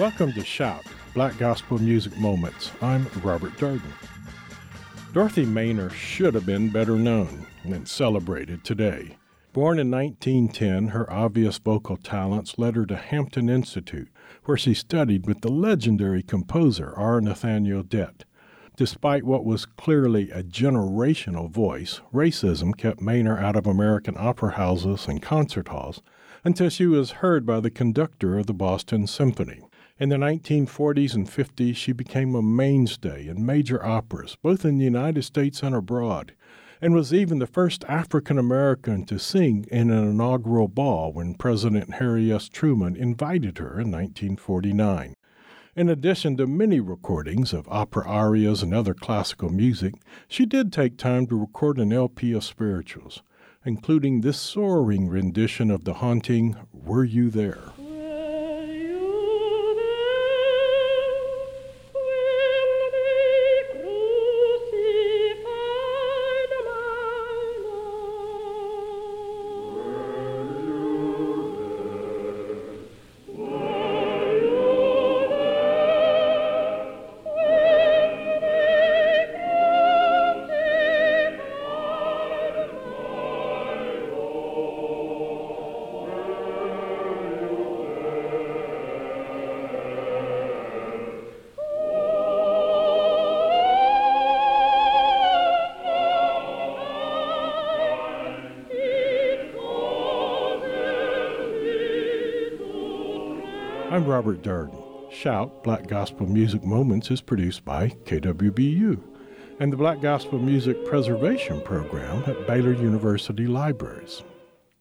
Welcome to Shout, Black Gospel Music Moments. I'm Robert Darden. Dorothy Maynor should have been better known and celebrated today. Born in 1910, her obvious vocal talents led her to Hampton Institute, where she studied with the legendary composer R. Nathaniel Dett. Despite what was clearly a generational voice, racism kept Maynor out of American opera houses and concert halls until she was heard by the conductor of the Boston Symphony. In the 1940s and 50s, she became a mainstay in major operas, both in the United States and abroad, and was even the first African American to sing in an inaugural ball when President Harry S. Truman invited her in 1949. In addition to many recordings of opera arias and other classical music, she did take time to record an LP of spirituals, including this soaring rendition of the haunting Were You There? I'm Robert Darden. Shout Black Gospel Music Moments is produced by KWBU and the Black Gospel Music Preservation Program at Baylor University Libraries.